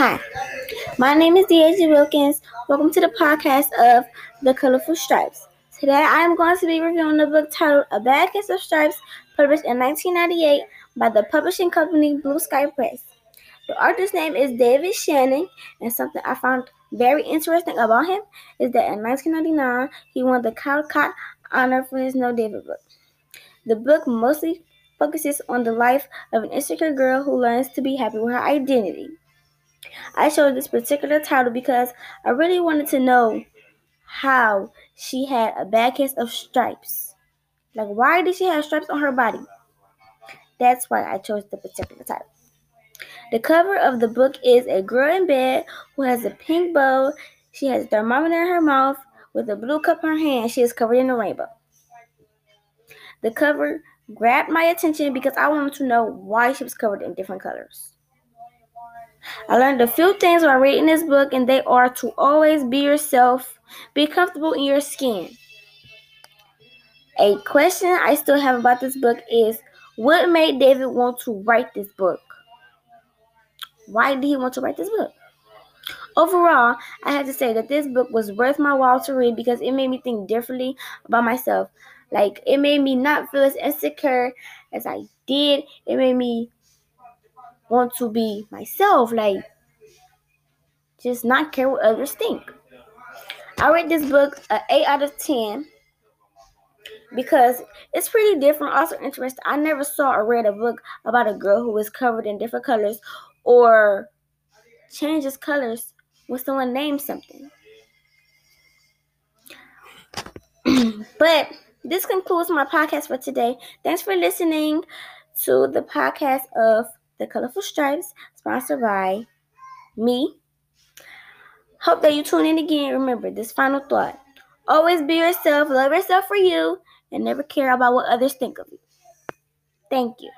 Hi, my name is Deja Wilkins. Welcome to the podcast of The Colorful Stripes. Today I am going to be reviewing the book titled A Bad Case of Stripes, published in 1998 by the publishing company Blue Sky Press. The author's name is David Shannon, and something I found very interesting about him is that in 1999 he won the Caldecott Honor for his No David book. The book mostly focuses on the life of an insecure girl who learns to be happy with her identity. I chose this particular title because I really wanted to know how she had a bad case of stripes. Like, why did she have stripes on her body? That's why I chose the particular title. The cover of the book is a girl in bed who has a pink bow. She has a thermometer in her mouth with a blue cup in her hand. She is covered in a rainbow. The cover grabbed my attention because I wanted to know why she was covered in different colors. I learned a few things while reading this book, and they are to always be yourself, be comfortable in your skin. A question I still have about this book is what made David want to write this book? Why did he want to write this book? Overall, I have to say that this book was worth my while to read because it made me think differently about myself. Like, it made me not feel as insecure as I did. It made me want to be myself, like just not care what others think. I read this book an 8 out of 10 because it's pretty different, also interesting. I never saw or read a book about a girl who was covered in different colors or changes colors when someone names something. but this concludes my podcast for today. Thanks for listening to the podcast of the Colorful Stripes, sponsored by me. Hope that you tune in again. Remember this final thought always be yourself, love yourself for you, and never care about what others think of you. Thank you.